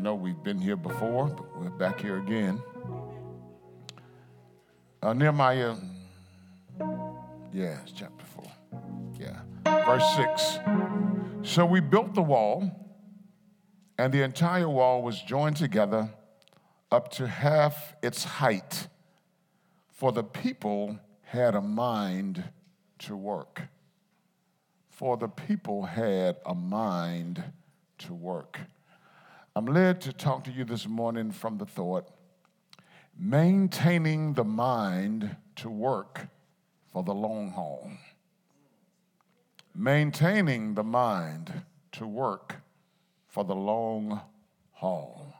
know we've been here before, but we're back here again. Uh, Nehemiah, yeah, chapter 4. Yeah. Verse 6. So we built the wall, and the entire wall was joined together up to half its height, for the people had a mind to work. For the people had a mind to work. I'm led to talk to you this morning from the thought maintaining the mind to work for the long haul. Maintaining the mind to work for the long haul.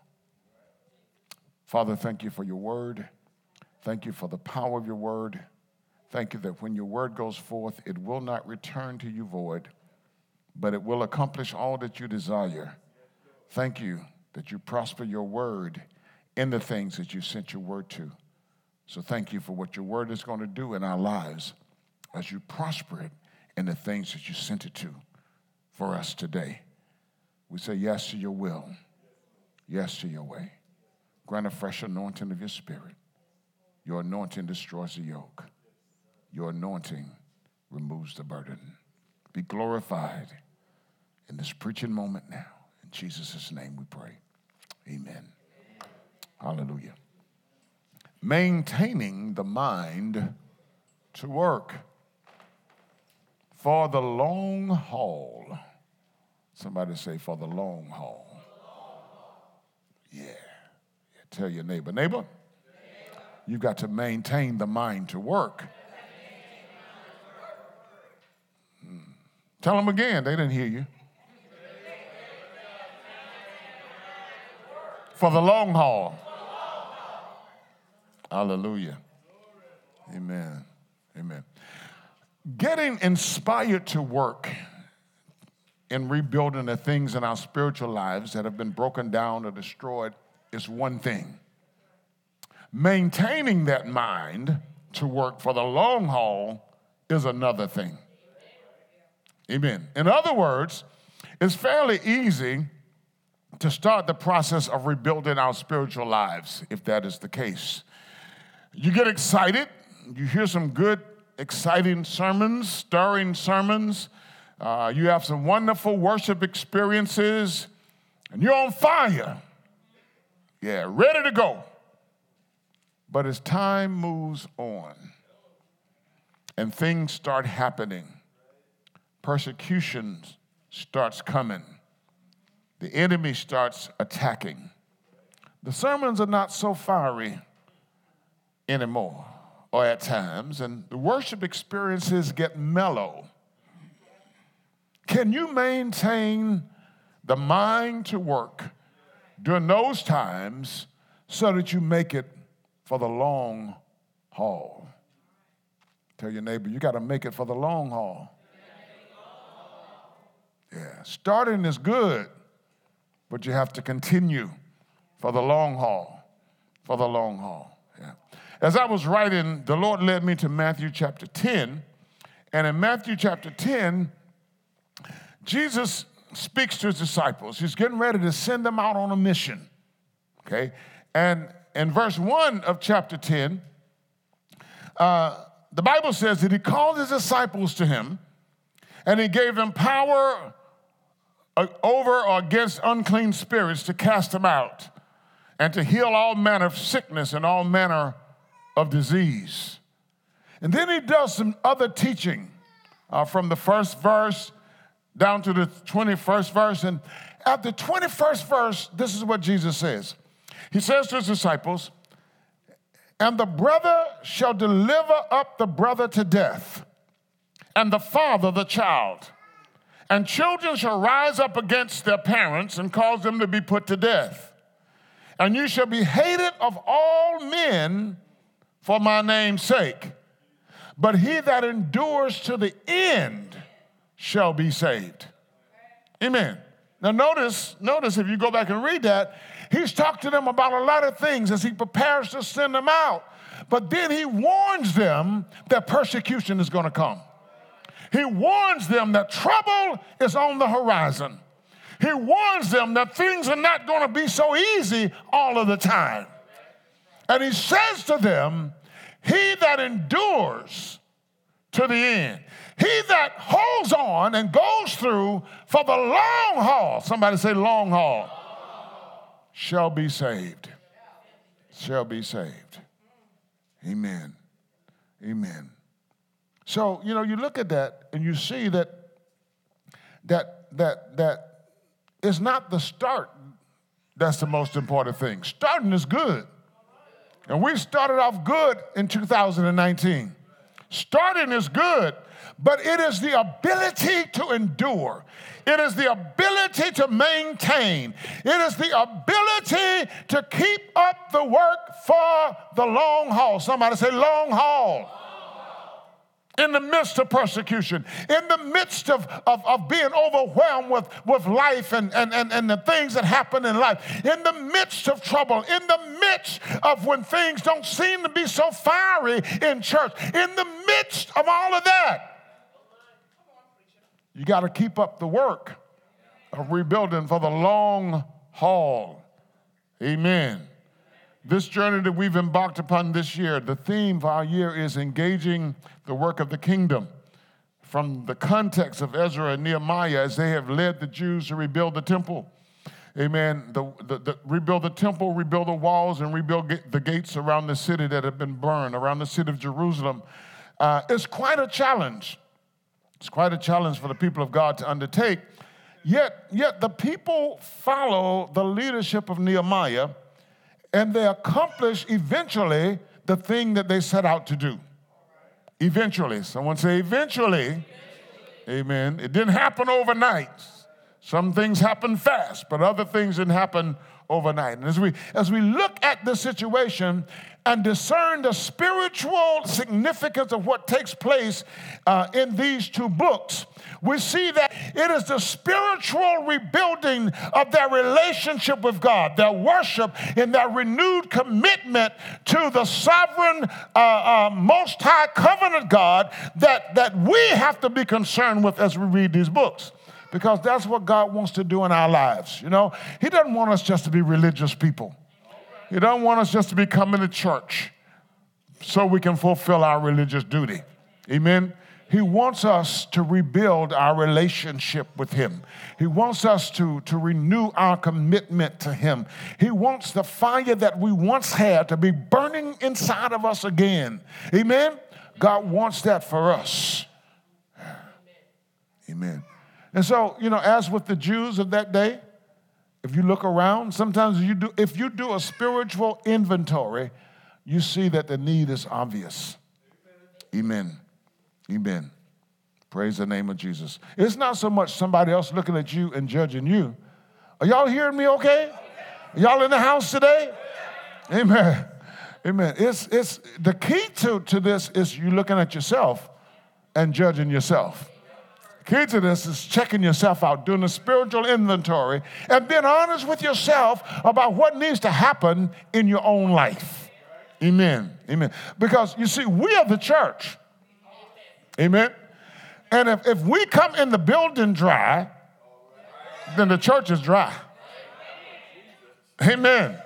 Father, thank you for your word. Thank you for the power of your word. Thank you that when your word goes forth, it will not return to you void, but it will accomplish all that you desire. Thank you that you prosper your word in the things that you sent your word to. So thank you for what your word is going to do in our lives as you prosper it in the things that you sent it to for us today. We say yes to your will, yes to your way. Grant a fresh anointing of your spirit. Your anointing destroys the yoke. Your anointing removes the burden. Be glorified in this preaching moment now. Jesus' name we pray. Amen. Hallelujah. Maintaining the mind to work for the long haul. Somebody say, for the long haul. Yeah. Tell your neighbor, neighbor, you've got to maintain the mind to work. Hmm. Tell them again, they didn't hear you. For the long haul. Hallelujah. Amen. Amen. Getting inspired to work in rebuilding the things in our spiritual lives that have been broken down or destroyed is one thing. Maintaining that mind to work for the long haul is another thing. Amen. In other words, it's fairly easy to start the process of rebuilding our spiritual lives, if that is the case. You get excited, you hear some good, exciting sermons, stirring sermons, uh, you have some wonderful worship experiences, and you're on fire. Yeah, ready to go. But as time moves on and things start happening, persecution starts coming, the enemy starts attacking. The sermons are not so fiery anymore, or at times, and the worship experiences get mellow. Can you maintain the mind to work during those times so that you make it for the long haul? Tell your neighbor, you got to make it for the long haul. Yeah, starting is good, but you have to continue for the long haul. For the long haul. Yeah. As I was writing, the Lord led me to Matthew chapter 10. And in Matthew chapter 10, Jesus speaks to his disciples. He's getting ready to send them out on a mission. Okay? And in verse 1 of chapter 10, uh, the Bible says that he called his disciples to him and he gave them power over or against unclean spirits to cast them out and to heal all manner of sickness and all manner of disease. And then he does some other teaching uh, from the first verse down to the 21st verse. And at the 21st verse, this is what Jesus says He says to his disciples, And the brother shall deliver up the brother to death, and the father the child. And children shall rise up against their parents and cause them to be put to death. And you shall be hated of all men for my name's sake. But he that endures to the end, shall be saved. Amen. Now notice, notice if you go back and read that, he's talked to them about a lot of things as he prepares to send them out. But then he warns them that persecution is going to come. He warns them that trouble is on the horizon. he warns them that things are not going to be so easy all of the time. And he says to them, He that endures to the end, he that holds on and goes through for the long haul, somebody say long haul, shall be saved. Shall be saved. Amen. Amen. So, you know, you look at that and you see that that that that it's not the start that's the most important thing. Starting is good. And we started off good in 2019. Starting is good, but it is the ability to endure. It is the ability to maintain. It is the ability to keep up the work for the long haul. Somebody say, long haul in the midst of persecution, in the midst of, of, of being overwhelmed with, with life and, and, and, and the things that happen in life, in the midst of trouble, in the midst of when things don't seem to be so fiery in church, in the midst of all of that, you got to keep up the work of rebuilding for the long haul. Amen. This journey that we've embarked upon this year, the theme of our year is engaging the work of the kingdom. From the context of Ezra and Nehemiah as they have led the Jews to rebuild the temple. Amen. The, the, the, rebuild the temple, rebuild the walls, and rebuild the gates around the city that have been burned, around the city of Jerusalem. Uh, it's quite a challenge. It's quite a challenge for the people of God to undertake. Yet, yet the people follow the leadership of Nehemiah and they accomplish eventually the thing that they set out to do. Eventually. Someone say, eventually. eventually. Amen. It didn't happen overnight. Some things happen fast, but other things didn't happen overnight. And as we as we look at the situation and discern the spiritual significance of what takes place uh, in these two books, we see that it is the spiritual rebuilding of their relationship with God, their worship, and their renewed commitment to the sovereign, uh, uh, most high covenant God that, that we have to be concerned with as we read these books because that's what God wants to do in our lives. You know, He doesn't want us just to be religious people. He doesn't want us just to be coming to church so we can fulfill our religious duty. Amen. He wants us to rebuild our relationship with Him. He wants us to, to renew our commitment to Him. He wants the fire that we once had to be burning inside of us again. Amen? God wants that for us. Amen. And so, you know, as with the Jews of that day, if you look around, sometimes you do, if you do a spiritual inventory, you see that the need is obvious. Amen. Amen. Praise the name of Jesus. It's not so much somebody else looking at you and judging you. Are y'all hearing me okay? Y'all in the house today? Amen. Amen. It's, it's, the key to, to this is you looking at yourself and judging yourself. Key to this is checking yourself out, doing a spiritual inventory, and being honest with yourself about what needs to happen in your own life. Amen. Amen. Because you see, we are the church. Amen. And if, if we come in the building dry, then the church is dry. Amen.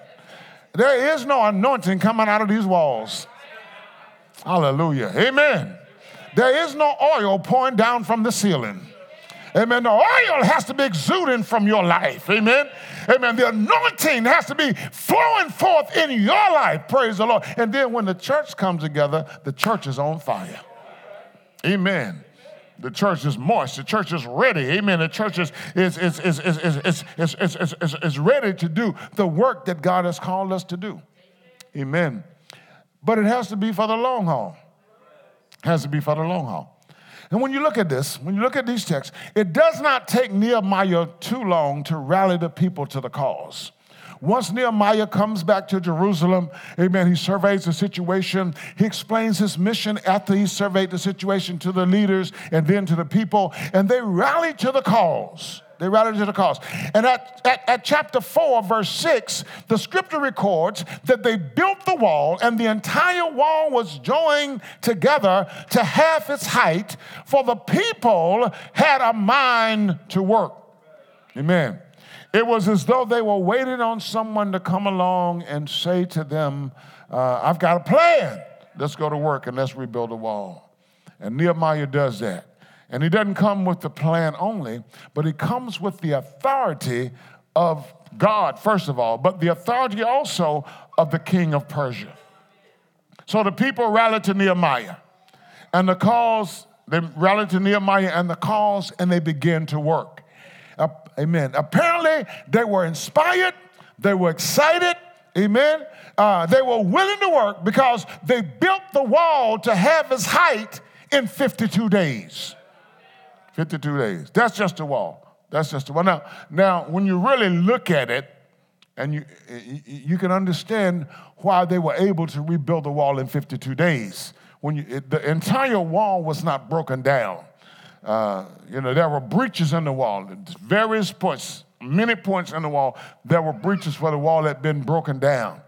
There is no anointing coming out of these walls. Hallelujah. Amen. There is no oil pouring down from the ceiling. Amen. The oil has to be exuding from your life. Amen. Amen. The anointing has to be flowing forth in your life. Praise the Lord. And then when the church comes together, the church is on fire. Amen. The church is moist. The church is ready. Amen. The church is, is, is, is, is, is, is, is, is, is, ready to do the work that God has called us to do. Amen. But it has to be for the long haul has to be for the long haul. And when you look at this, when you look at these texts, it does not take Nehemiah too long to rally the people to the cause. Once Nehemiah comes back to Jerusalem, amen, he surveys the situation. He explains his mission after he surveyed the situation to the leaders and then to the people, and they rally to the cause. They rallied to the cause. And at, at, at, chapter 4, verse 6, the scripture records that they built the wall, and the entire wall was joined together to half its height, for the people had a mind to work. Amen. It was as though they were waiting on someone to come along and say to them, uh, I've got a plan. Let's go to work and let's rebuild the wall. And Nehemiah does that. And he doesn't come with the plan only, but he comes with the authority of God, first of all, but the authority also of the king of Persia. So the people rallied to Nehemiah, and the cause, they rallied to Nehemiah and the cause, and they began to work. Uh, amen. Apparently, they were inspired, they were excited, amen. Uh, they were willing to work because they built the wall to have its height in 52 days. 52 days. That's just a wall. That's just a wall. Now, now, when you really look at it, and you, you can understand why they were able to rebuild the wall in 52 days. When you, it, the entire wall was not broken down. Uh, you know, there were breaches in the wall, various points, many points in the wall. There were breaches where the wall had been broken down.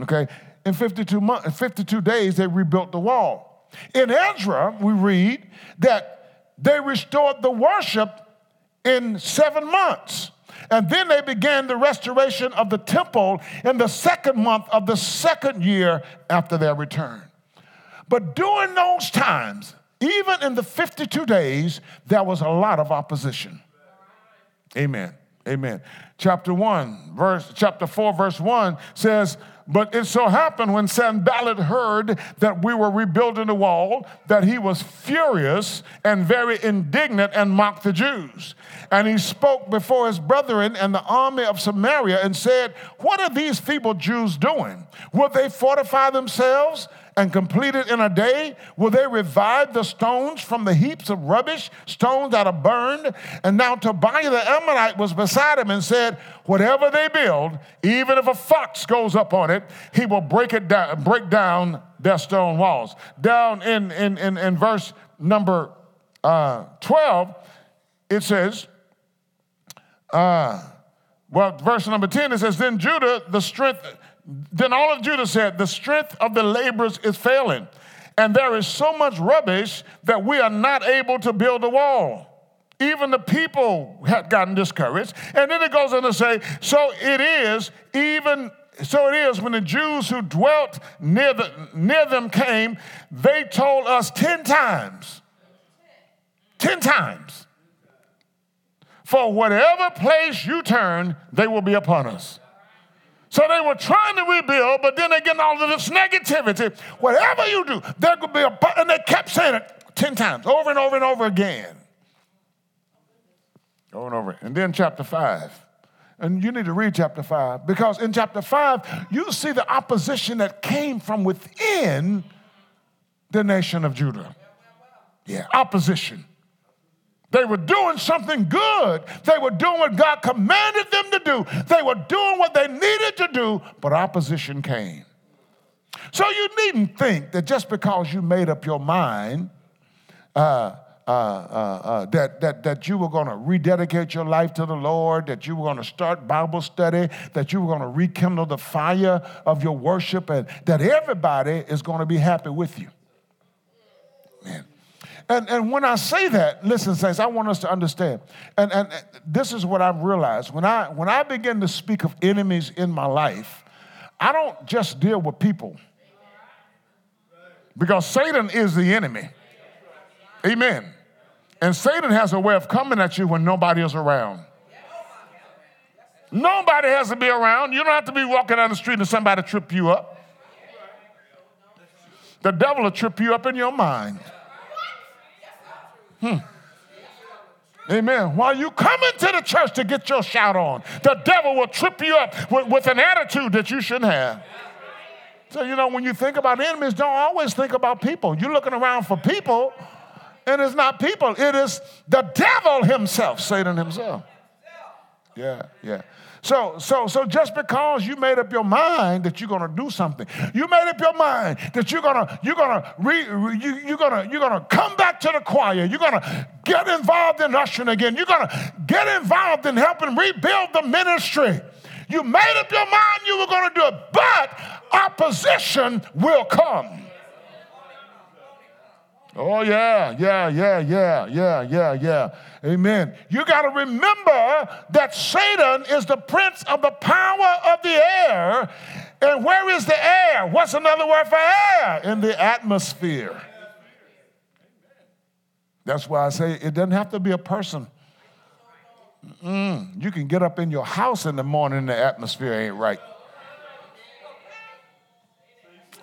Okay, in 52 months, 52 days, they rebuilt the wall. In Ezra, we read that they restored the worship in seven months. And then they began the restoration of the temple in the second month of the second year after their return. But during those times, even in the 52 days, there was a lot of opposition. Amen. Amen. Chapter 1, verse chapter 4 verse 1 says, "But it so happened when Sanballat heard that we were rebuilding the wall that he was furious and very indignant and mocked the Jews. And he spoke before his brethren and the army of Samaria and said, "What are these feeble Jews doing? Will they fortify themselves?" And complete it in a day? Will they revive the stones from the heaps of rubbish, stones that are burned? And now Tobiah the Ammonite was beside him and said, Whatever they build, even if a fox goes up on it, he will break it down, break down their stone walls. Down in, in, in, in verse number uh, 12, it says, uh, well, verse number 10, it says, Then Judah, the strength, then all of Judah said, The strength of the laborers is failing, and there is so much rubbish that we are not able to build a wall. Even the people had gotten discouraged. And then it goes on to say, So it is, even so it is when the Jews who dwelt near, the, near them came, they told us 10 times, 10 times, for whatever place you turn, they will be upon us. So they were trying to rebuild, but then they get all of this negativity. Whatever you do, there could be a, and they kept saying it 10 times, over and over and over again. Over and over. And then chapter 5. And you need to read chapter 5 because in chapter 5, you see the opposition that came from within the nation of Judah. Yeah, opposition. They were doing something good. They were doing what God commanded them to do. They were doing what they needed to do, but opposition came. So you needn't think that just because you made up your mind uh, uh, uh, uh, that, that, that you were going to rededicate your life to the Lord, that you were going to start Bible study, that you were going to rekindle the fire of your worship, and that everybody is going to be happy with you. Man, and, and when I say that, listen, saints, I want us to understand. And, and this is what I've realized. When I, when I begin to speak of enemies in my life, I don't just deal with people. Because Satan is the enemy. Amen. And Satan has a way of coming at you when nobody is around. Nobody has to be around. You don't have to be walking down the street and somebody trip you up. The devil will trip you up in your mind. Hmm. Amen. While you come into the church to get your shout on, the devil will trip you up with, with an attitude that you shouldn't have. So, you know, when you think about enemies, don't always think about people. You're looking around for people, and it's not people, it is the devil himself, Satan himself. Yeah, yeah. So, so, so just because you made up your mind that you're gonna do something, you made up your mind that you're gonna, you're gonna, re, re, you, you're gonna, you're gonna come back to the choir. You're gonna get involved in ushering again. You're gonna get involved in helping rebuild the ministry. You made up your mind you were gonna do it, but opposition will come. Oh, yeah, yeah, yeah, yeah, yeah, yeah, yeah. Amen. You got to remember that Satan is the prince of the power of the air. And where is the air? What's another word for air? In the atmosphere. That's why I say it doesn't have to be a person. Mm, you can get up in your house in the morning and the atmosphere ain't right.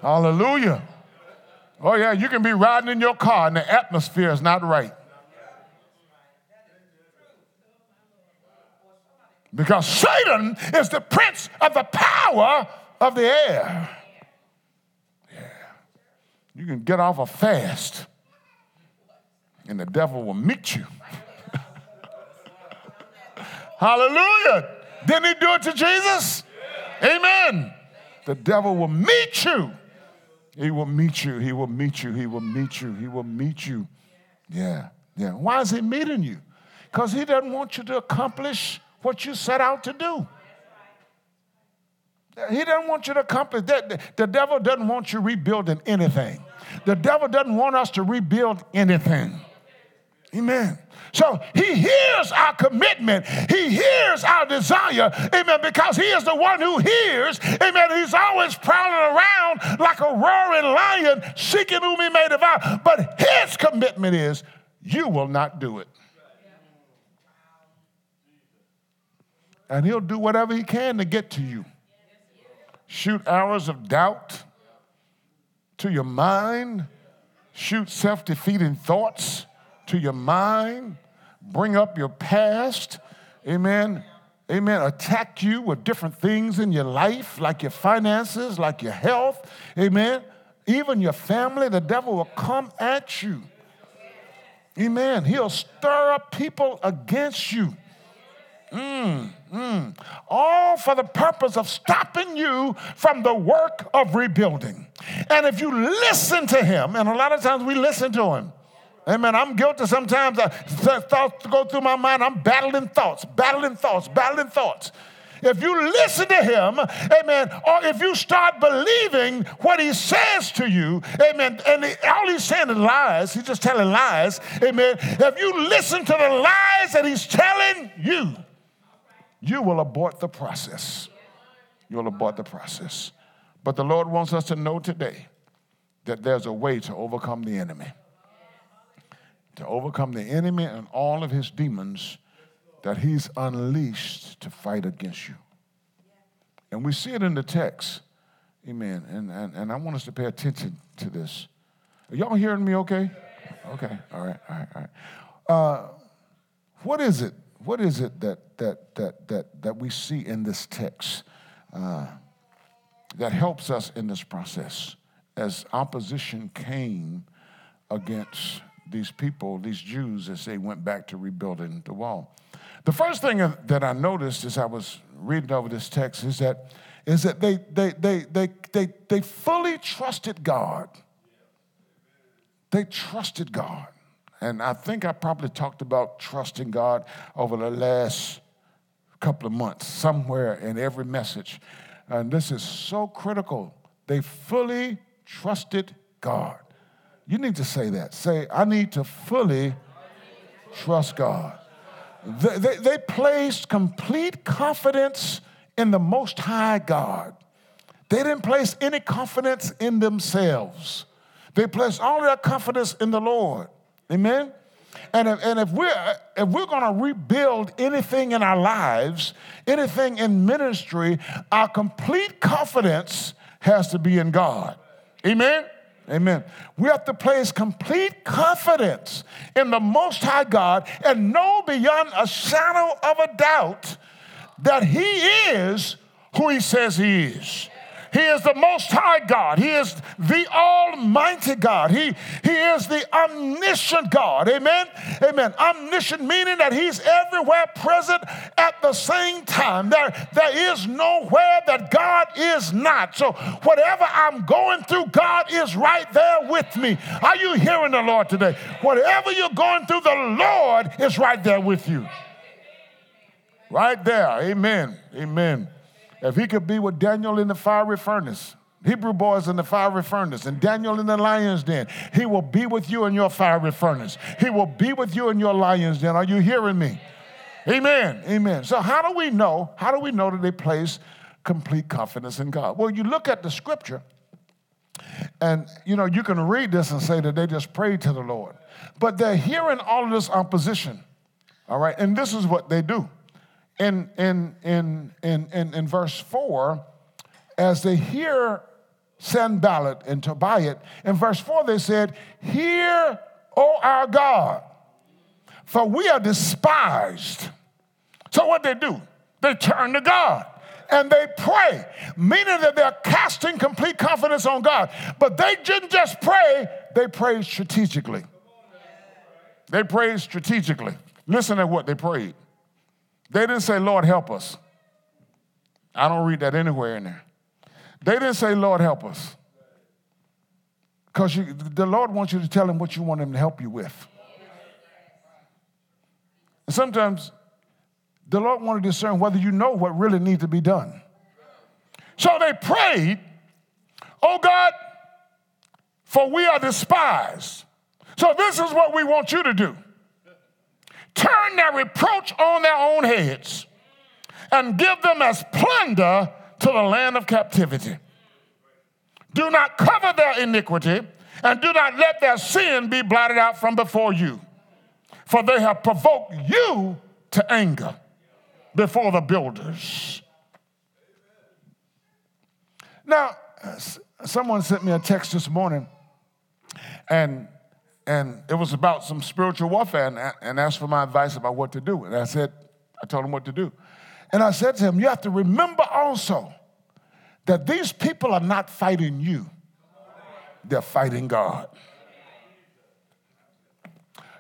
Hallelujah. Oh, yeah, you can be riding in your car and the atmosphere is not right. Because Satan is the prince of the power of the air. Yeah. You can get off a fast and the devil will meet you. Hallelujah. Didn't he do it to Jesus? Amen. The devil will meet you. He will meet you. He will meet you. He will meet you. He will meet you. Yeah. Yeah. Why is he meeting you? Because he doesn't want you to accomplish what you set out to do. He doesn't want you to accomplish that. The devil doesn't want you rebuilding anything. The devil doesn't want us to rebuild anything. Amen. So he hears our commitment. He hears our desire. Amen. Because he is the one who hears. Amen. He's always prowling around like a roaring lion, seeking whom he may devour. But his commitment is, you will not do it. And he'll do whatever he can to get to you. Shoot arrows of doubt to your mind, shoot self defeating thoughts to your mind, bring up your past, amen. Amen. Attack you with different things in your life, like your finances, like your health, amen. Even your family, the devil will come at you. Amen. He'll stir up people against you. Mm, mm. All for the purpose of stopping you from the work of rebuilding. And if you listen to him, and a lot of times we listen to him, Amen. I'm guilty sometimes. Thoughts go through my mind. I'm battling thoughts, battling thoughts, battling thoughts. If you listen to him, amen, or if you start believing what he says to you, amen, and he, all he's saying is lies, he's just telling lies, amen. If you listen to the lies that he's telling you, you will abort the process. You'll abort the process. But the Lord wants us to know today that there's a way to overcome the enemy to overcome the enemy and all of his demons that he's unleashed to fight against you. And we see it in the text. Amen. And, and, and I want us to pay attention to this. Are y'all hearing me okay? Okay. All right. All right. All right. Uh, what is it? What is it that, that, that, that, that we see in this text uh, that helps us in this process as opposition came against these people, these Jews, as they went back to rebuilding the wall. The first thing that I noticed as I was reading over this text is that, is that they, they, they, they, they, they fully trusted God. They trusted God. And I think I probably talked about trusting God over the last couple of months, somewhere in every message. And this is so critical. They fully trusted God. You need to say that. Say, I need to fully trust God. They, they, they placed complete confidence in the Most High God. They didn't place any confidence in themselves. They placed all their confidence in the Lord. Amen? And if, and if we're, if we're going to rebuild anything in our lives, anything in ministry, our complete confidence has to be in God. Amen? Amen. We have to place complete confidence in the Most High God and know beyond a shadow of a doubt that He is who He says He is. He is the most high God. He is the almighty God. He, he is the omniscient God. Amen. Amen. Omniscient meaning that he's everywhere present at the same time. There, there is nowhere that God is not. So whatever I'm going through, God is right there with me. Are you hearing the Lord today? Whatever you're going through, the Lord is right there with you. Right there. Amen. Amen. If he could be with Daniel in the fiery furnace, Hebrew boys in the fiery furnace, and Daniel in the lion's den. He will be with you in your fiery furnace. He will be with you in your lion's den. Are you hearing me? Amen. Amen. So how do we know? How do we know that they place complete confidence in God? Well, you look at the scripture, and you know, you can read this and say that they just prayed to the Lord. But they're hearing all of this opposition. All right, and this is what they do. In in in in in, in verse 4, as they hear Sanballat and Tobiah. In verse 4, they said, Hear, O our God, for we are despised. So what they do? They turn to God and they pray, meaning that they're casting complete confidence on God. But they didn't just pray, they prayed strategically. They prayed strategically. Listen to what they prayed. They didn't say, Lord, help us. I don't read that anywhere in there. They didn't say, Lord, help us. Because the Lord wants you to tell him what you want him to help you with. And sometimes the Lord wanted to discern whether you know what really needs to be done. So they prayed, Oh God, for we are despised. So this is what we want you to do turn their reproach on their own heads and give them as plunder to the land of captivity. Do not cover their iniquity, and do not let their sin be blotted out from before you. For they have provoked you to anger before the builders. Now, someone sent me a text this morning, and and it was about some spiritual warfare, and, and asked for my advice about what to do. And I said, I told him what to do. And I said to him, You have to remember also that these people are not fighting you, they're fighting God.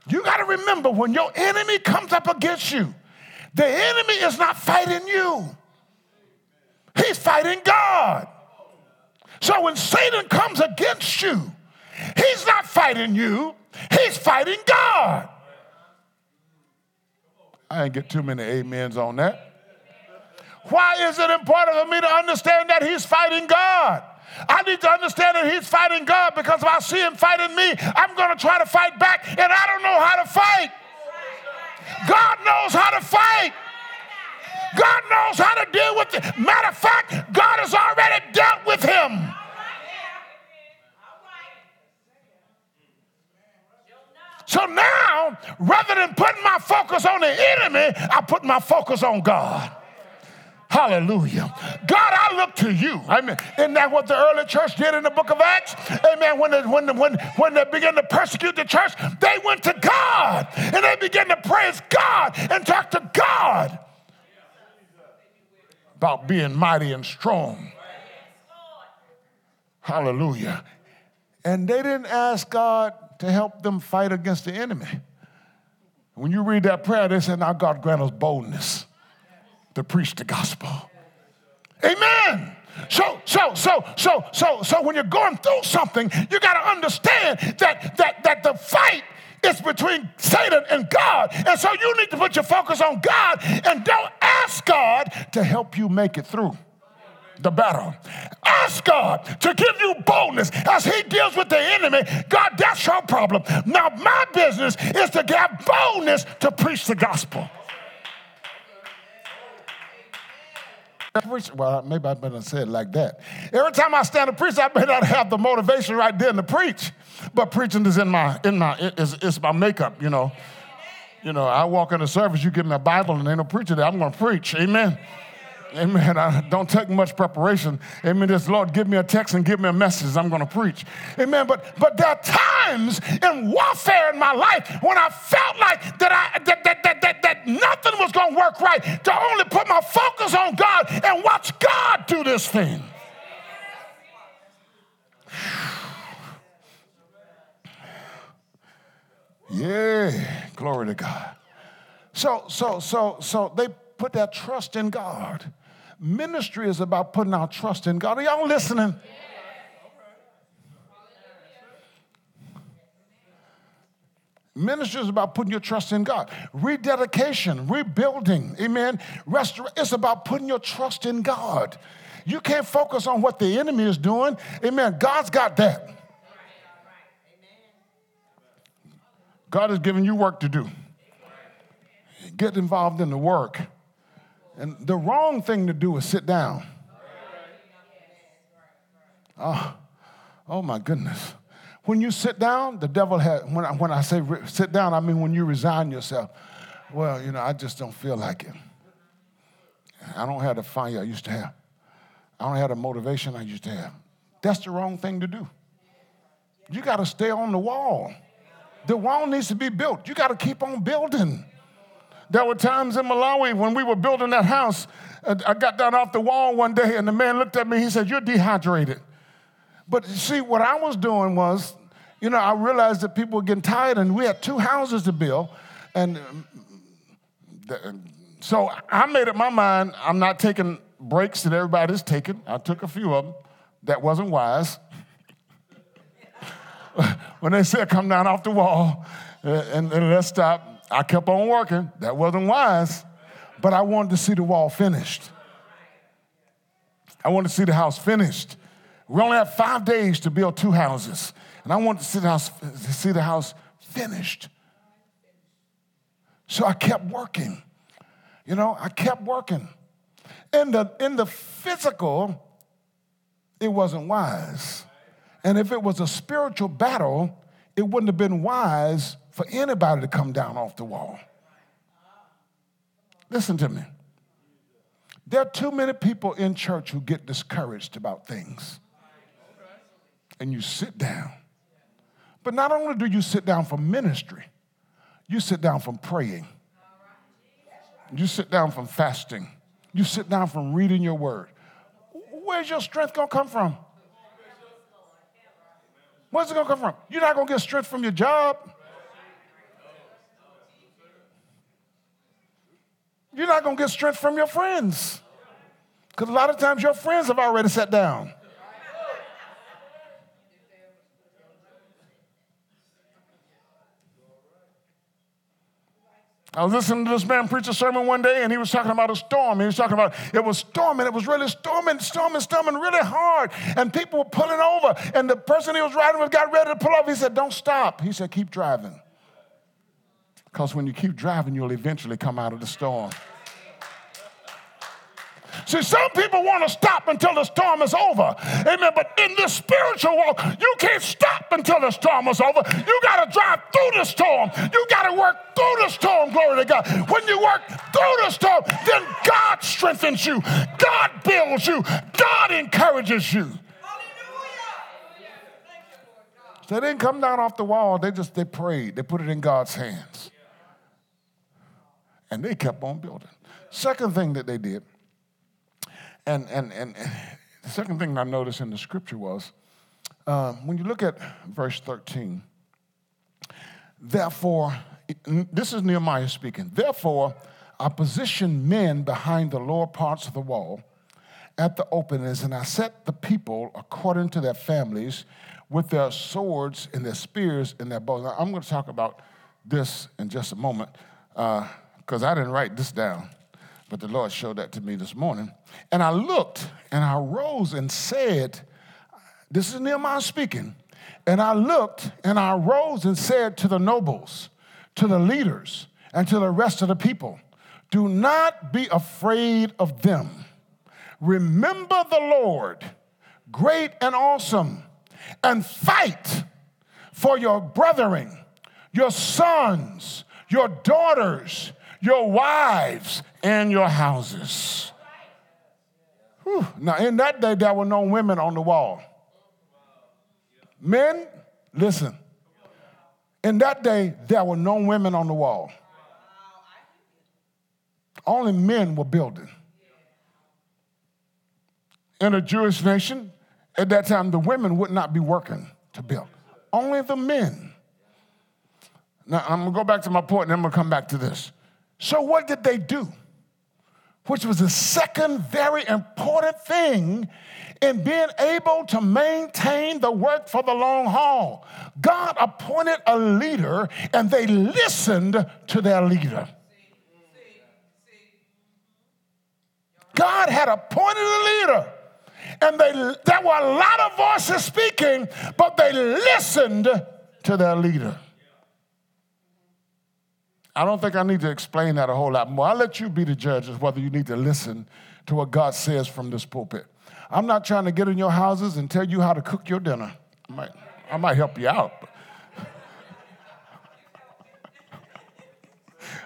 You got to remember when your enemy comes up against you, the enemy is not fighting you, he's fighting God. So when Satan comes against you, he's not fighting you, he's fighting God. I ain't get too many amens on that. Why is it important for me to understand that he's fighting God? I need to understand that he's fighting God because if I see him fighting me, I'm going to try to fight back, and I don't know how to fight. God knows how to fight. God knows how to deal with it. Matter of fact, God has already dealt with him. So now, rather than putting my focus on the enemy, I put my focus on God. Hallelujah. God, I look to you. Amen. Isn't that what the early church did in the book of Acts? Amen. When they, when, when, when they began to persecute the church, they went to God and they began to praise God and talk to God about being mighty and strong. Hallelujah. And they didn't ask God to help them fight against the enemy. When you read that prayer, they said, Now God grant us boldness to preach the gospel. Amen. So, so, so, so, so, so when you're going through something, you got to understand that that that the fight is between Satan and God. And so you need to put your focus on God and don't ask God to help you make it through the battle. Ask God to give you boldness as He deals with the enemy. God, that's your problem. Now, my business is to get boldness to preach the gospel. Well, maybe I better say it like that. Every time I stand to preach, I may not have the motivation right then to preach, but preaching is in my in my it's, it's my makeup, you know. You know, I walk in the service, you give me a Bible, and ain't no preacher there. I'm going to preach. Amen. Amen. I don't take much preparation. Amen. Just Lord, give me a text and give me a message. I'm going to preach. Amen. But but there are times in warfare in my life when I felt like that I that that that that, that nothing was going to work right. To only put my focus on God and watch God do this thing. Yeah, glory to God. So so so so they put their trust in God. Ministry is about putting our trust in God. Are y'all listening? Ministry is about putting your trust in God. Rededication, rebuilding, amen. Restor- it's about putting your trust in God. You can't focus on what the enemy is doing. Amen. God's got that. God has given you work to do. Get involved in the work. And the wrong thing to do is sit down. Oh, oh my goodness. When you sit down, the devil has, when I, when I say re- sit down, I mean when you resign yourself. Well, you know, I just don't feel like it. I don't have the fire I used to have. I don't have the motivation I used to have. That's the wrong thing to do. You got to stay on the wall. The wall needs to be built. You got to keep on building. There were times in Malawi when we were building that house. I got down off the wall one day and the man looked at me. He said, You're dehydrated. But see, what I was doing was, you know, I realized that people were getting tired and we had two houses to build. And um, so I made up my mind I'm not taking breaks that everybody's taking. I took a few of them. That wasn't wise. when they said, Come down off the wall uh, and, and let's stop, I kept on working. That wasn't wise, but I wanted to see the wall finished. I wanted to see the house finished. We only had five days to build two houses, and I wanted to see the house, see the house finished. So I kept working. You know, I kept working. In the, in the physical, it wasn't wise. And if it was a spiritual battle, it wouldn't have been wise for anybody to come down off the wall. Listen to me. There are too many people in church who get discouraged about things. And you sit down. But not only do you sit down from ministry, you sit down from praying. You sit down from fasting. You sit down from reading your word. Where's your strength to come from? Where's it to come from? You're not to get strength from your job. You're not going to get strength from your friends. Because a lot of times your friends have already sat down. I was listening to this man preach a sermon one day, and he was talking about a storm. He was talking about it was storming. It was really storming, storming, storming really hard, and people were pulling over. And the person he was riding with got ready to pull off. He said, "Don't stop." He said, "Keep driving." Because when you keep driving, you'll eventually come out of the storm. See, some people want to stop until the storm is over. Amen. But in this spiritual walk, you can't stop until the storm is over. You got to drive through the storm. You got to work through the storm. Glory to God. When you work through the storm, then God strengthens you, God builds you, God encourages you. So they didn't come down off the wall. They just they prayed. They put it in God's hands and they kept on building. Second thing that they did, and, and, and the second thing I noticed in the scripture was uh, when you look at verse 13, therefore, this is Nehemiah speaking, therefore, I positioned men behind the lower parts of the wall at the openings, and I set the people according to their families with their swords and their spears and their bows. Now, I'm going to talk about this in just a moment. Uh, because I didn't write this down, but the Lord showed that to me this morning. And I looked and I rose and said, This is Nehemiah speaking. And I looked and I rose and said to the nobles, to the leaders, and to the rest of the people, Do not be afraid of them. Remember the Lord, great and awesome, and fight for your brethren, your sons, your daughters, your wives, and your houses. Whew. Now, in that day, there were no women on the wall. Men, listen. In that day, there were no women on the wall. Only men were building. In a Jewish nation, at that time, the women would not be working to build. Only the men. Now, I'm gonna go back to my point and then I'm gonna come back to this. So, what did they do? Which was the second very important thing in being able to maintain the work for the long haul. God appointed a leader and they listened to their leader. God had appointed a leader and they, there were a lot of voices speaking, but they listened to their leader. I don't think I need to explain that a whole lot more. I'll let you be the judge whether you need to listen to what God says from this pulpit. I'm not trying to get in your houses and tell you how to cook your dinner. I might, I might help you out.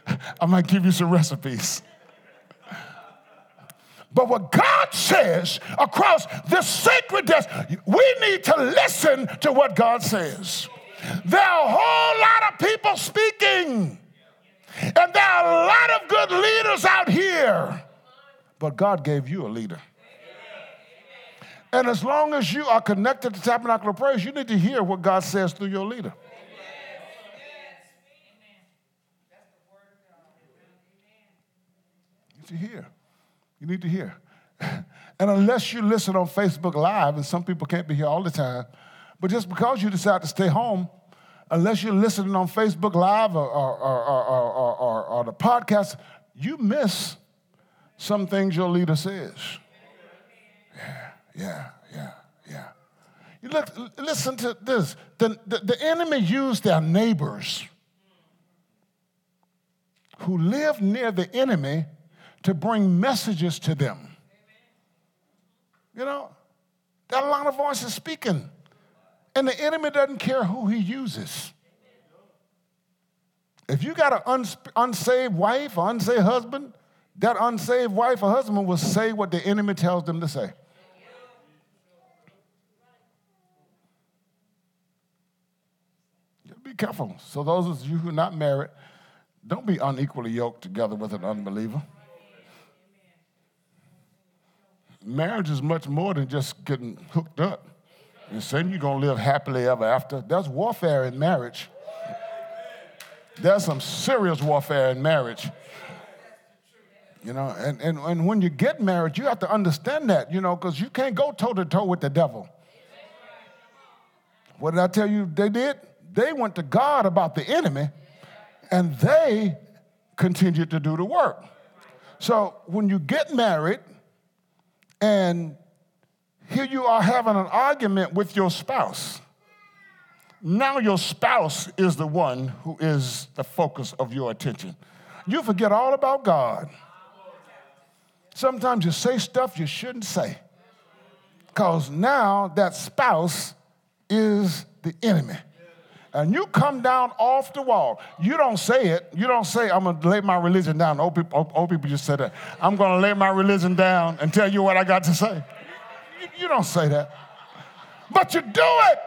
I might give you some recipes. But what God says across this sacred desk, we need to listen to what God says. There are a whole lot of people speaking. And there are a lot of good leaders out here. But God gave you a leader. And as long as you are connected to Tabernacle of Praise, you need to hear what God says through your leader. You need to hear. You need to hear. And unless you listen on Facebook Live, and some people can't be here all the time, but just because you decide to stay home unless you're listening on Facebook Live or, or, or, or, the podcast, you miss some things your leader says. Yeah, yeah, yeah, yeah. You look, listen to this. The, the, the enemy used their neighbors who lived near the enemy to bring messages to them. You know, there are a lot of voices speaking. And the enemy doesn't care who he uses. If you got an uns- unsaved wife or unsaved husband, that unsaved wife or husband will say what the enemy tells them to say. Be careful. So, those of you who are not married, don't be unequally yoked together with an unbeliever. Marriage is much more than just getting hooked up and saying you're going to live happily ever after. There's warfare in marriage. There's some serious warfare in marriage. You know, and, and, and when you get married, you have to understand that, you know, because you can't go toe to toe with the devil. What did I tell you they did? They went to God about the enemy and they continued to do the work. So when you get married and here you are having an argument with your spouse. Now your spouse is the one who is the focus of your attention. You forget all about God. Sometimes you say stuff you shouldn't say because now that spouse is the enemy. And you come down off the wall. You don't say it. You don't say, I'm going to lay my religion down. Old people, old people just said that. I'm going to lay my religion down and tell you what I got to say. You don't say that. But you do it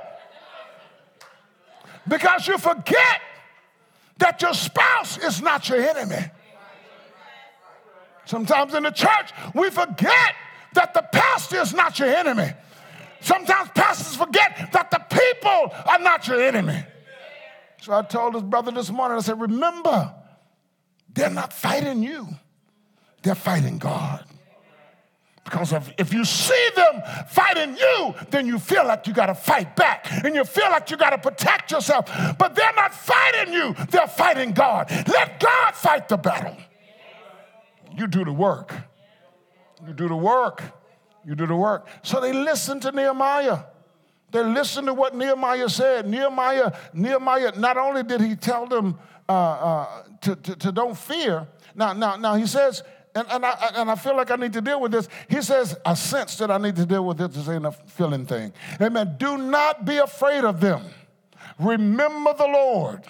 because you forget that your spouse is not your enemy. Sometimes in the church, we forget that the pastor is not your enemy. Sometimes pastors forget that the people are not your enemy. So I told his brother this morning, I said, Remember, they're not fighting you, they're fighting God. Because if, if you see them fighting you, then you feel like you got to fight back and you feel like you got to protect yourself. But they're not fighting you, they're fighting God. Let God fight the battle. You do the work. You do the work. You do the work. So they listened to Nehemiah. They listened to what Nehemiah said. Nehemiah, Nehemiah, not only did he tell them uh, uh, to, to, to don't fear, now, now, now he says, and, and, I, and I feel like I need to deal with this. He says, I sense that I need to deal with this. This ain't a feeling thing. Amen. Do not be afraid of them. Remember the Lord,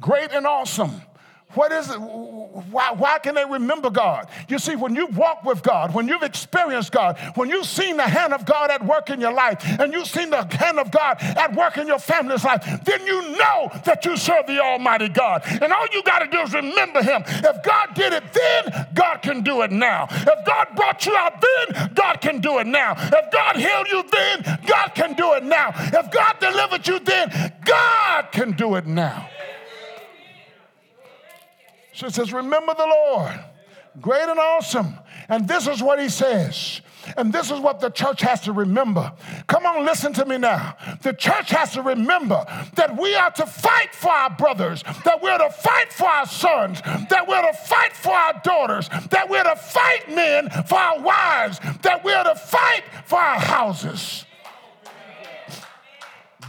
great and awesome what is it? Why, why can they remember God? You see, when you walk with God, when you've experienced God, when you've seen the hand of God at work in your life, and you've seen the hand of God at work in your family's life, then you know that you serve the Almighty God. And all you got to do is remember Him. If God did it then, God can do it now. If God brought you out then, God can do it now. If God healed you then, God can do it now. If God delivered you then, God can do it now. So it says, Remember the Lord, great and awesome. And this is what he says. And this is what the church has to remember. Come on, listen to me now. The church has to remember that we are to fight for our brothers, that we're to fight for our sons, that we're to fight for our daughters, that we're to fight men for our wives, that we're to fight for our houses.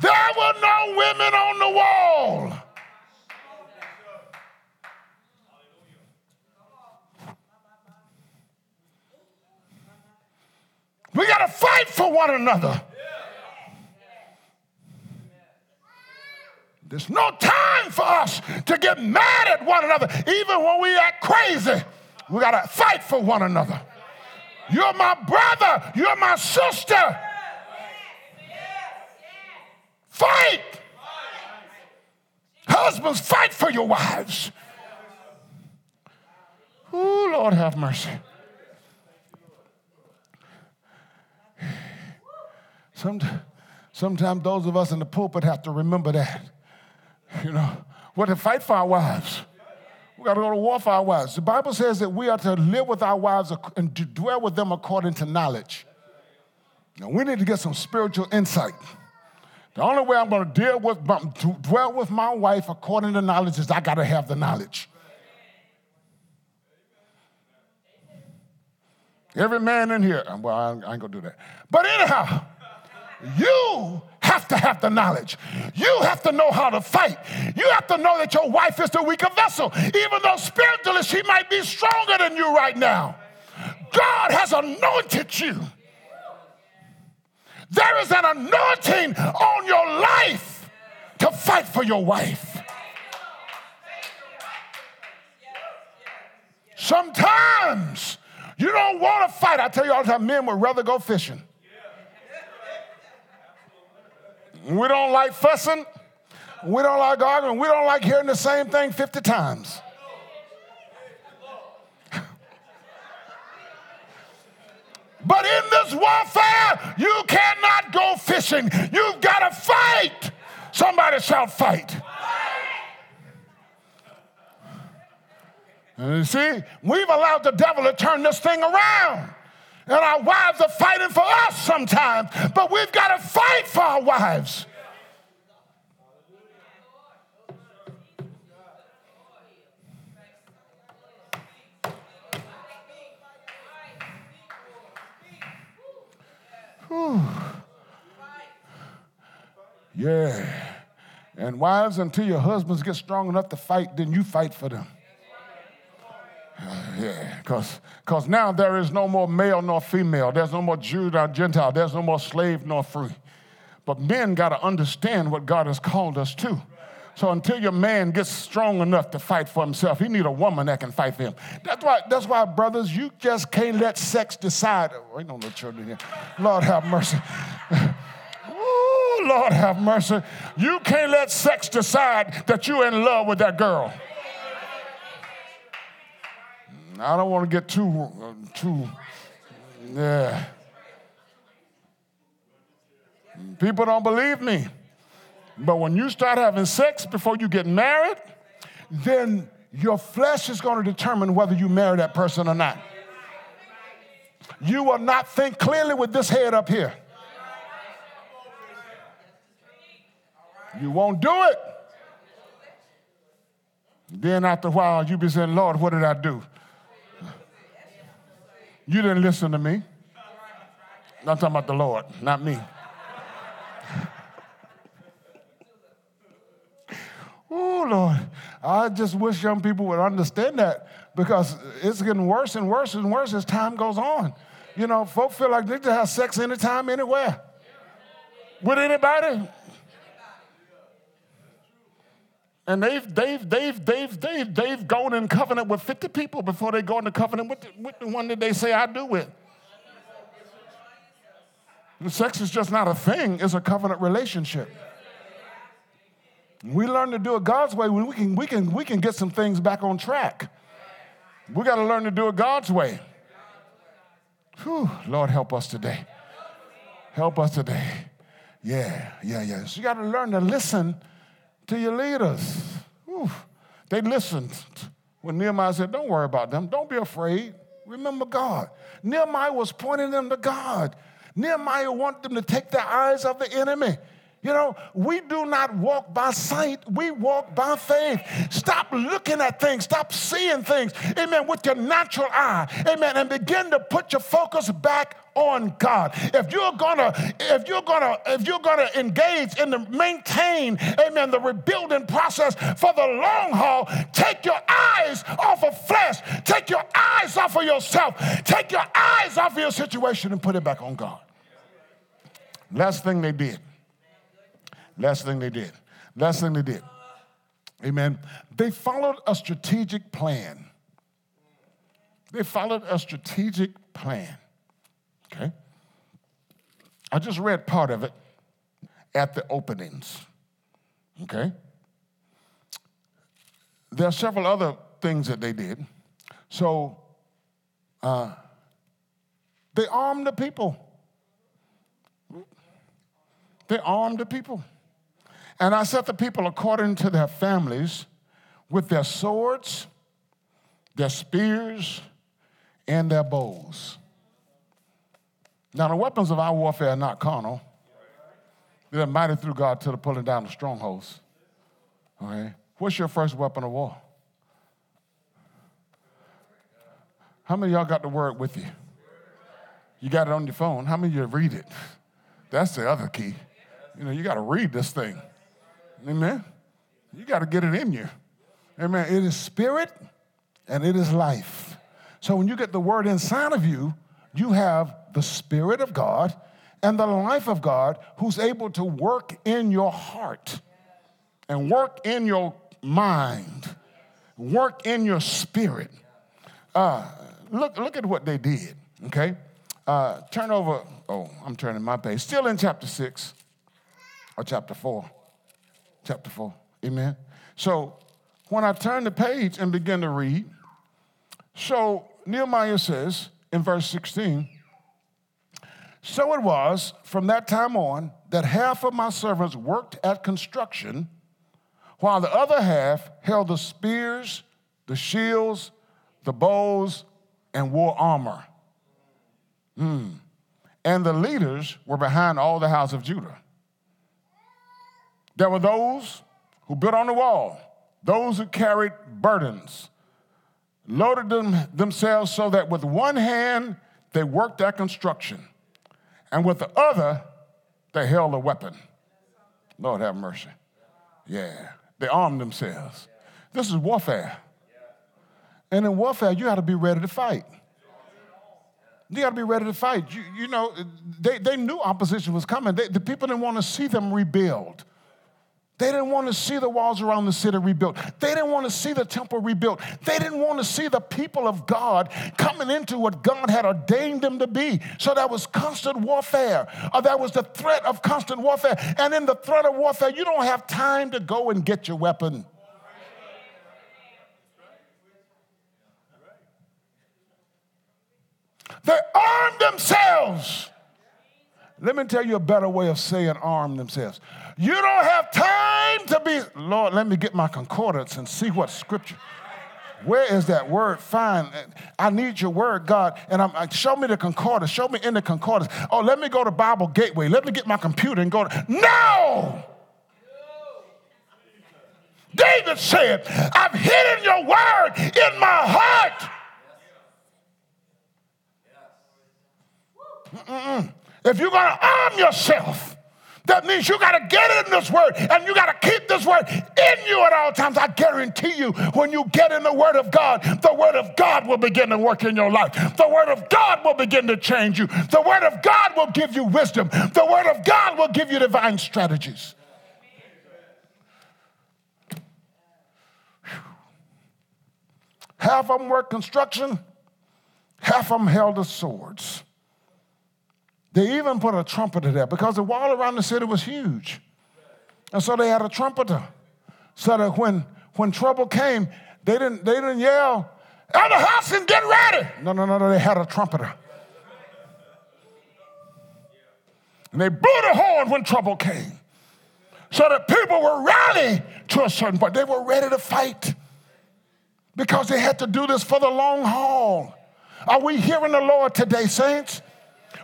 There were no women on the wall. We got to fight for one another. There's no time for us to get mad at one another, even when we act crazy. We got to fight for one another. You're my brother. You're my sister. Fight. Husbands, fight for your wives. Oh, Lord have mercy. Sometimes, sometimes those of us in the pulpit have to remember that. You know, we're to fight for our wives. We got to go to war for our wives. The Bible says that we are to live with our wives and to dwell with them according to knowledge. Now, we need to get some spiritual insight. The only way I'm going to deal with, to dwell with my wife according to knowledge is I got to have the knowledge. Every man in here, well, I ain't going to do that. But anyhow, you have to have the knowledge. You have to know how to fight. You have to know that your wife is the weaker vessel, even though spiritually she might be stronger than you right now. God has anointed you. There is an anointing on your life to fight for your wife. Sometimes you don't want to fight. I tell you all the time, men would rather go fishing. We don't like fussing. We don't like arguing. We don't like hearing the same thing 50 times. But in this warfare, you cannot go fishing. You've got to fight. Somebody shout, fight. You see, we've allowed the devil to turn this thing around. And our wives are fighting for us sometimes, but we've got to fight for our wives. Whew. Yeah. And wives, until your husbands get strong enough to fight, then you fight for them. Yeah, because now there is no more male nor female. There's no more Jew nor Gentile. There's no more slave nor free. But men got to understand what God has called us to. So until your man gets strong enough to fight for himself, he need a woman that can fight for him. That's why, that's why, brothers, you just can't let sex decide. Oh, ain't no little children here. Lord have mercy. Ooh, Lord have mercy. You can't let sex decide that you're in love with that girl. I don't want to get too, uh, too, yeah. People don't believe me. But when you start having sex before you get married, then your flesh is going to determine whether you marry that person or not. You will not think clearly with this head up here. You won't do it. Then after a while, you'll be saying, Lord, what did I do? You didn't listen to me. I'm talking about the Lord, not me. oh, Lord. I just wish young people would understand that because it's getting worse and worse and worse as time goes on. You know, folk feel like they can have sex anytime, anywhere. With anybody. And they've, they've, they've, they've, they've, they've gone in covenant with 50 people before they go into covenant with the, with the one that they say I do with. The sex is just not a thing, it's a covenant relationship. We learn to do it God's way, we can, we can, we can get some things back on track. We got to learn to do it God's way. Whew, Lord, help us today. Help us today. Yeah, yeah, yeah. So you got to learn to listen to your leaders. They listened when Nehemiah said, Don't worry about them. Don't be afraid. Remember God. Nehemiah was pointing them to God. Nehemiah wanted them to take their eyes off the enemy. You know, we do not walk by sight, we walk by faith. Stop looking at things, stop seeing things, amen, with your natural eye, amen, and begin to put your focus back on God. If you're gonna, if you're gonna, if you're gonna engage in the maintain, amen, the rebuilding process for the long haul, take your eyes off of flesh, take your eyes off of yourself, take your eyes off of your situation and put it back on God. Last thing they did Last thing they did. Last thing they did. Amen. They followed a strategic plan. They followed a strategic plan. Okay? I just read part of it at the openings. Okay? There are several other things that they did. So, uh, they armed the people. They armed the people. And I set the people according to their families with their swords, their spears, and their bows. Now, the weapons of our warfare are not carnal. They're mighty through God to the pulling down the strongholds. Okay? What's your first weapon of war? How many y'all got the word with you? You got it on your phone. How many of you read it? That's the other key. You know, you got to read this thing. Amen. You got to get it in you. Amen. It is spirit and it is life. So when you get the word inside of you, you have the spirit of God and the life of God who's able to work in your heart and work in your mind, work in your spirit. Uh, look, look at what they did, okay? Uh, turn over, oh, I'm turning my page. Still in chapter 6 or chapter 4 chapter 4. Amen. So when I turn the page and begin to read, so Nehemiah says in verse 16, so it was from that time on that half of my servants worked at construction, while the other half held the spears, the shields, the bows, and wore armor. Mm. And the leaders were behind all the house of Judah. There were those who built on the wall, those who carried burdens, loaded them themselves so that with one hand they worked at construction, and with the other they held a weapon. Lord have mercy. Yeah, they armed themselves. This is warfare. And in warfare, you got to be ready to fight. You got to be ready to fight. You, you know, they, they knew opposition was coming. They, the people didn't want to see them rebuild. They didn't want to see the walls around the city rebuilt. They didn't want to see the temple rebuilt. They didn't want to see the people of God coming into what God had ordained them to be. So that was constant warfare. Or that was the threat of constant warfare. And in the threat of warfare, you don't have time to go and get your weapon. They armed themselves. Let me tell you a better way of saying arm themselves. You don't have time to be, Lord, let me get my concordance and see what scripture. Where is that word? Fine. I need your word, God. And I'm like, show me the concordance. Show me in the concordance. Oh, let me go to Bible Gateway. Let me get my computer and go to. No! David said, I've hidden your word in my heart. Mm-mm. If you're going to arm yourself, that means you got to get in this word and you got to keep this word in you at all times. I guarantee you, when you get in the word of God, the word of God will begin to work in your life. The word of God will begin to change you. The word of God will give you wisdom. The word of God will give you divine strategies. Half of them work construction, half of them held the swords. They even put a trumpeter there because the wall around the city was huge. And so they had a trumpeter. So that when, when trouble came, they didn't, they didn't yell, house and get ready. No, no, no, no, they had a trumpeter. And they blew the horn when trouble came. So that people were ready to a certain point. They were ready to fight because they had to do this for the long haul. Are we hearing the Lord today, saints?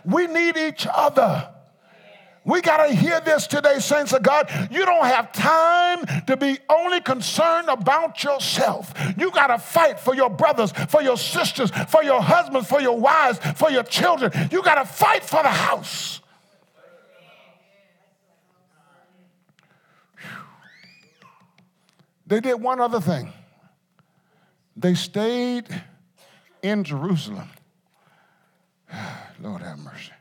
We need each other. We got to hear this today, saints of God. You don't have time to be only concerned about yourself. You got to fight for your brothers, for your sisters, for your husbands, for your wives, for your children. You got to fight for the house. They did one other thing. They stayed in Jerusalem. Lord have mercy.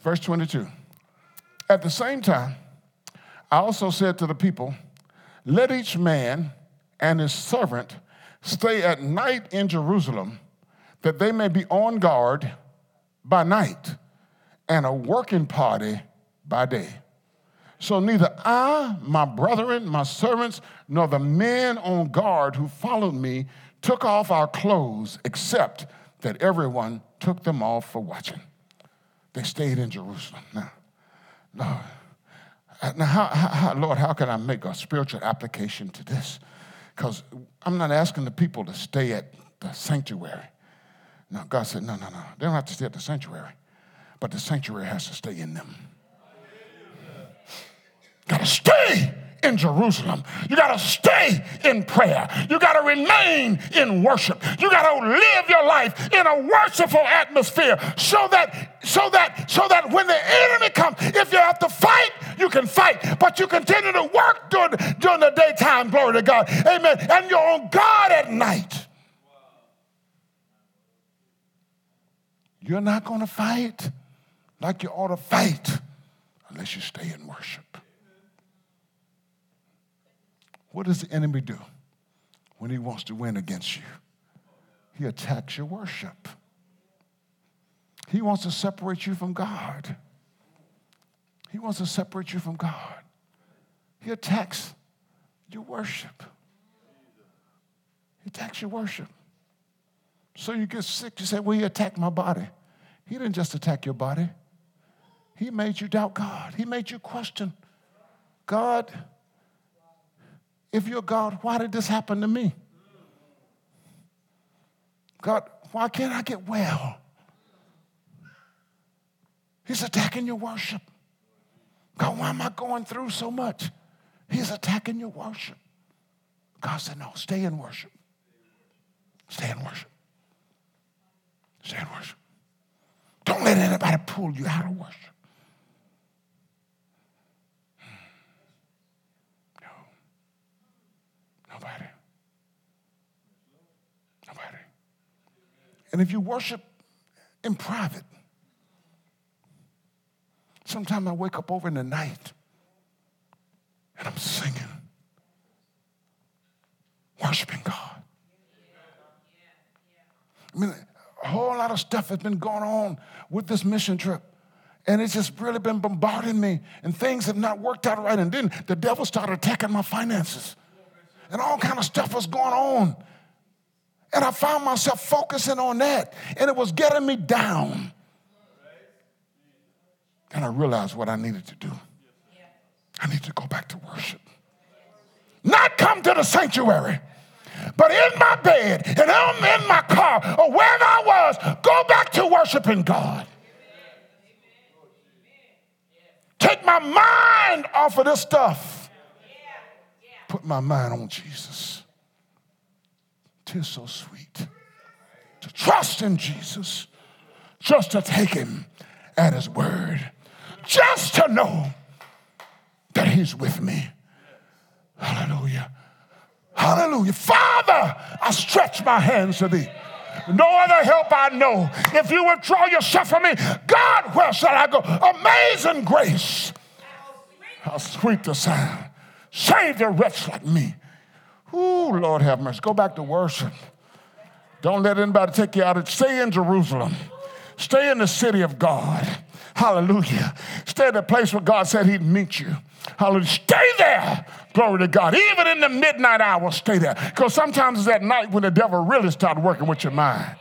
Verse 22. At the same time, I also said to the people, Let each man and his servant stay at night in Jerusalem, that they may be on guard by night and a working party by day. So neither I, my brethren, my servants, nor the men on guard who followed me took off our clothes, except that everyone took them off for watching. They stayed in Jerusalem. Now, Lord, now how, how, Lord, how can I make a spiritual application to this? Because I'm not asking the people to stay at the sanctuary. Now, God said, no, no, no. They don't have to stay at the sanctuary, but the sanctuary has to stay in them. Got to stay in Jerusalem. You got to stay in prayer. You got to remain in worship. You got to live your life in a worshipful atmosphere so that so that so that when the enemy comes, if you have to fight, you can fight, but you continue to work during, during the daytime, glory to God. Amen. And you're on God at night. You're not going to fight like you ought to fight unless you stay in worship. What does the enemy do when he wants to win against you? He attacks your worship. He wants to separate you from God. He wants to separate you from God. He attacks your worship. He attacks your worship. So you get sick, you say, Well, he attacked my body. He didn't just attack your body, he made you doubt God. He made you question God if you're God, why did this happen to me? God, why can't I get well? He's attacking your worship. God, why am I going through so much? He's attacking your worship. God said, no, stay in worship. Stay in worship. Stay in worship. Don't let anybody pull you out of worship. And if you worship in private, sometimes I wake up over in the night and I'm singing, worshiping God. I mean, a whole lot of stuff has been going on with this mission trip. And it's just really been bombarding me, and things have not worked out right. And then the devil started attacking my finances and all kind of stuff was going on. And I found myself focusing on that, and it was getting me down. And I realized what I needed to do. I need to go back to worship. Not come to the sanctuary, but in my bed and I'm in my car or wherever I was, go back to worshiping God. Take my mind off of this stuff put my mind on Jesus. Tis so sweet to trust in Jesus, just to take him at his word, just to know that he's with me. Hallelujah. Hallelujah. Father, I stretch my hands to thee. No other help I know. If you withdraw yourself from me, God, where shall I go? Amazing grace. How sweet the sound Save a wretch like me. Ooh, Lord have mercy. Go back to worship. Don't let anybody take you out of stay in Jerusalem. Stay in the city of God. Hallelujah. Stay at the place where God said he'd meet you. Hallelujah. Stay there. Glory to God. Even in the midnight hour, stay there. Because sometimes it's at night when the devil really starts working with your mind.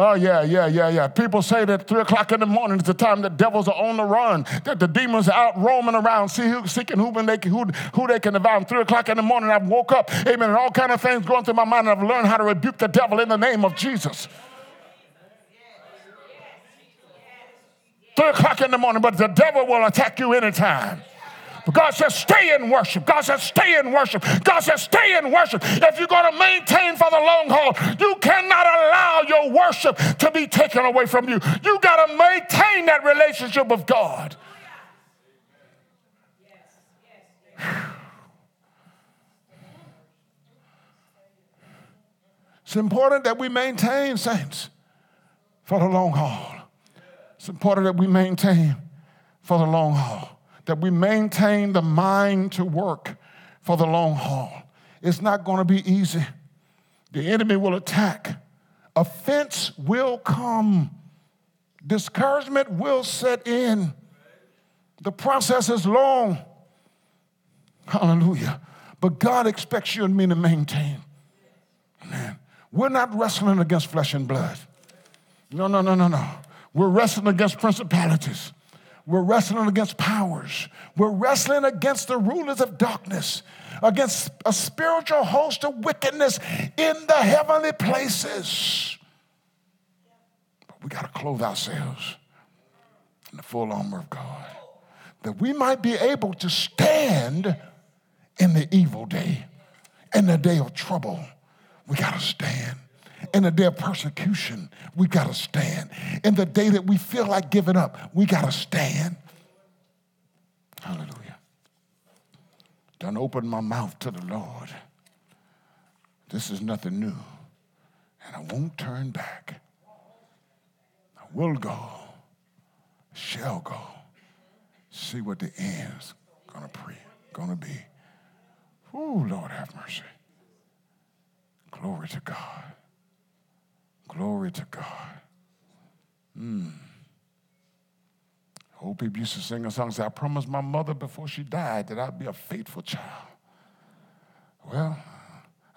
Oh, yeah, yeah, yeah, yeah. People say that 3 o'clock in the morning is the time that devils are on the run, that the demons are out roaming around, see who, seeking who they, who, who they can devour. 3 o'clock in the morning, I've woke up, amen, and all kind of things going through my mind, and I've learned how to rebuke the devil in the name of Jesus. three o'clock in the morning, but the devil will attack you anytime. God says, stay in worship. God says, stay in worship. God says, stay in worship. If you're going to maintain for the long haul, you cannot allow your worship to be taken away from you. You got to maintain that relationship with God. It's important that we maintain, saints, for the long haul. It's important that we maintain for the long haul, that we maintain the mind to work for the long haul. It's not going to be easy. The enemy will attack, offense will come, discouragement will set in. The process is long. Hallelujah. But God expects you and me to maintain. Man, we're not wrestling against flesh and blood. No, no, no, no, no. We're wrestling against principalities. We're wrestling against powers. We're wrestling against the rulers of darkness, against a spiritual host of wickedness in the heavenly places. But we got to clothe ourselves in the full armor of God that we might be able to stand in the evil day, in the day of trouble. We got to stand. In the day of persecution, we got to stand. In the day that we feel like giving up, we got to stand. Hallelujah. Don't open my mouth to the Lord. This is nothing new. And I won't turn back. I will go, shall go. See what the end's gonna pre gonna be. Oh, Lord have mercy. Glory to God. Glory to God. Mm. Old people used to sing a song, say, I promised my mother before she died that I'd be a faithful child. Well,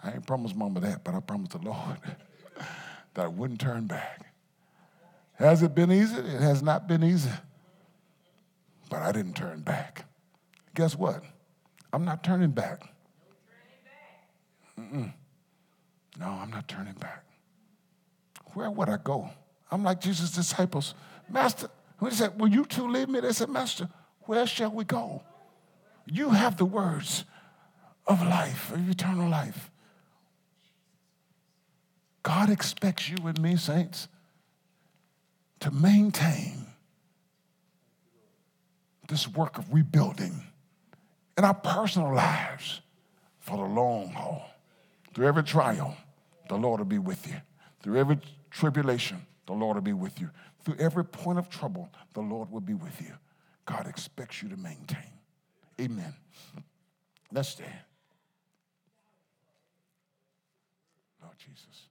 I ain't promised mama that, but I promised the Lord that I wouldn't turn back. Has it been easy? It has not been easy. But I didn't turn back. Guess what? I'm not turning back. No, I'm not turning back where would I go? I'm like Jesus' disciples. Master, when he said, Will you two leave me? They said, Master, where shall we go? You have the words of life, of eternal life. God expects you and me, saints, to maintain this work of rebuilding in our personal lives for the long haul. Through every trial, the Lord will be with you. Through every tribulation, the Lord will be with you. Through every point of trouble, the Lord will be with you. God expects you to maintain. Amen. Let's stand. Lord Jesus.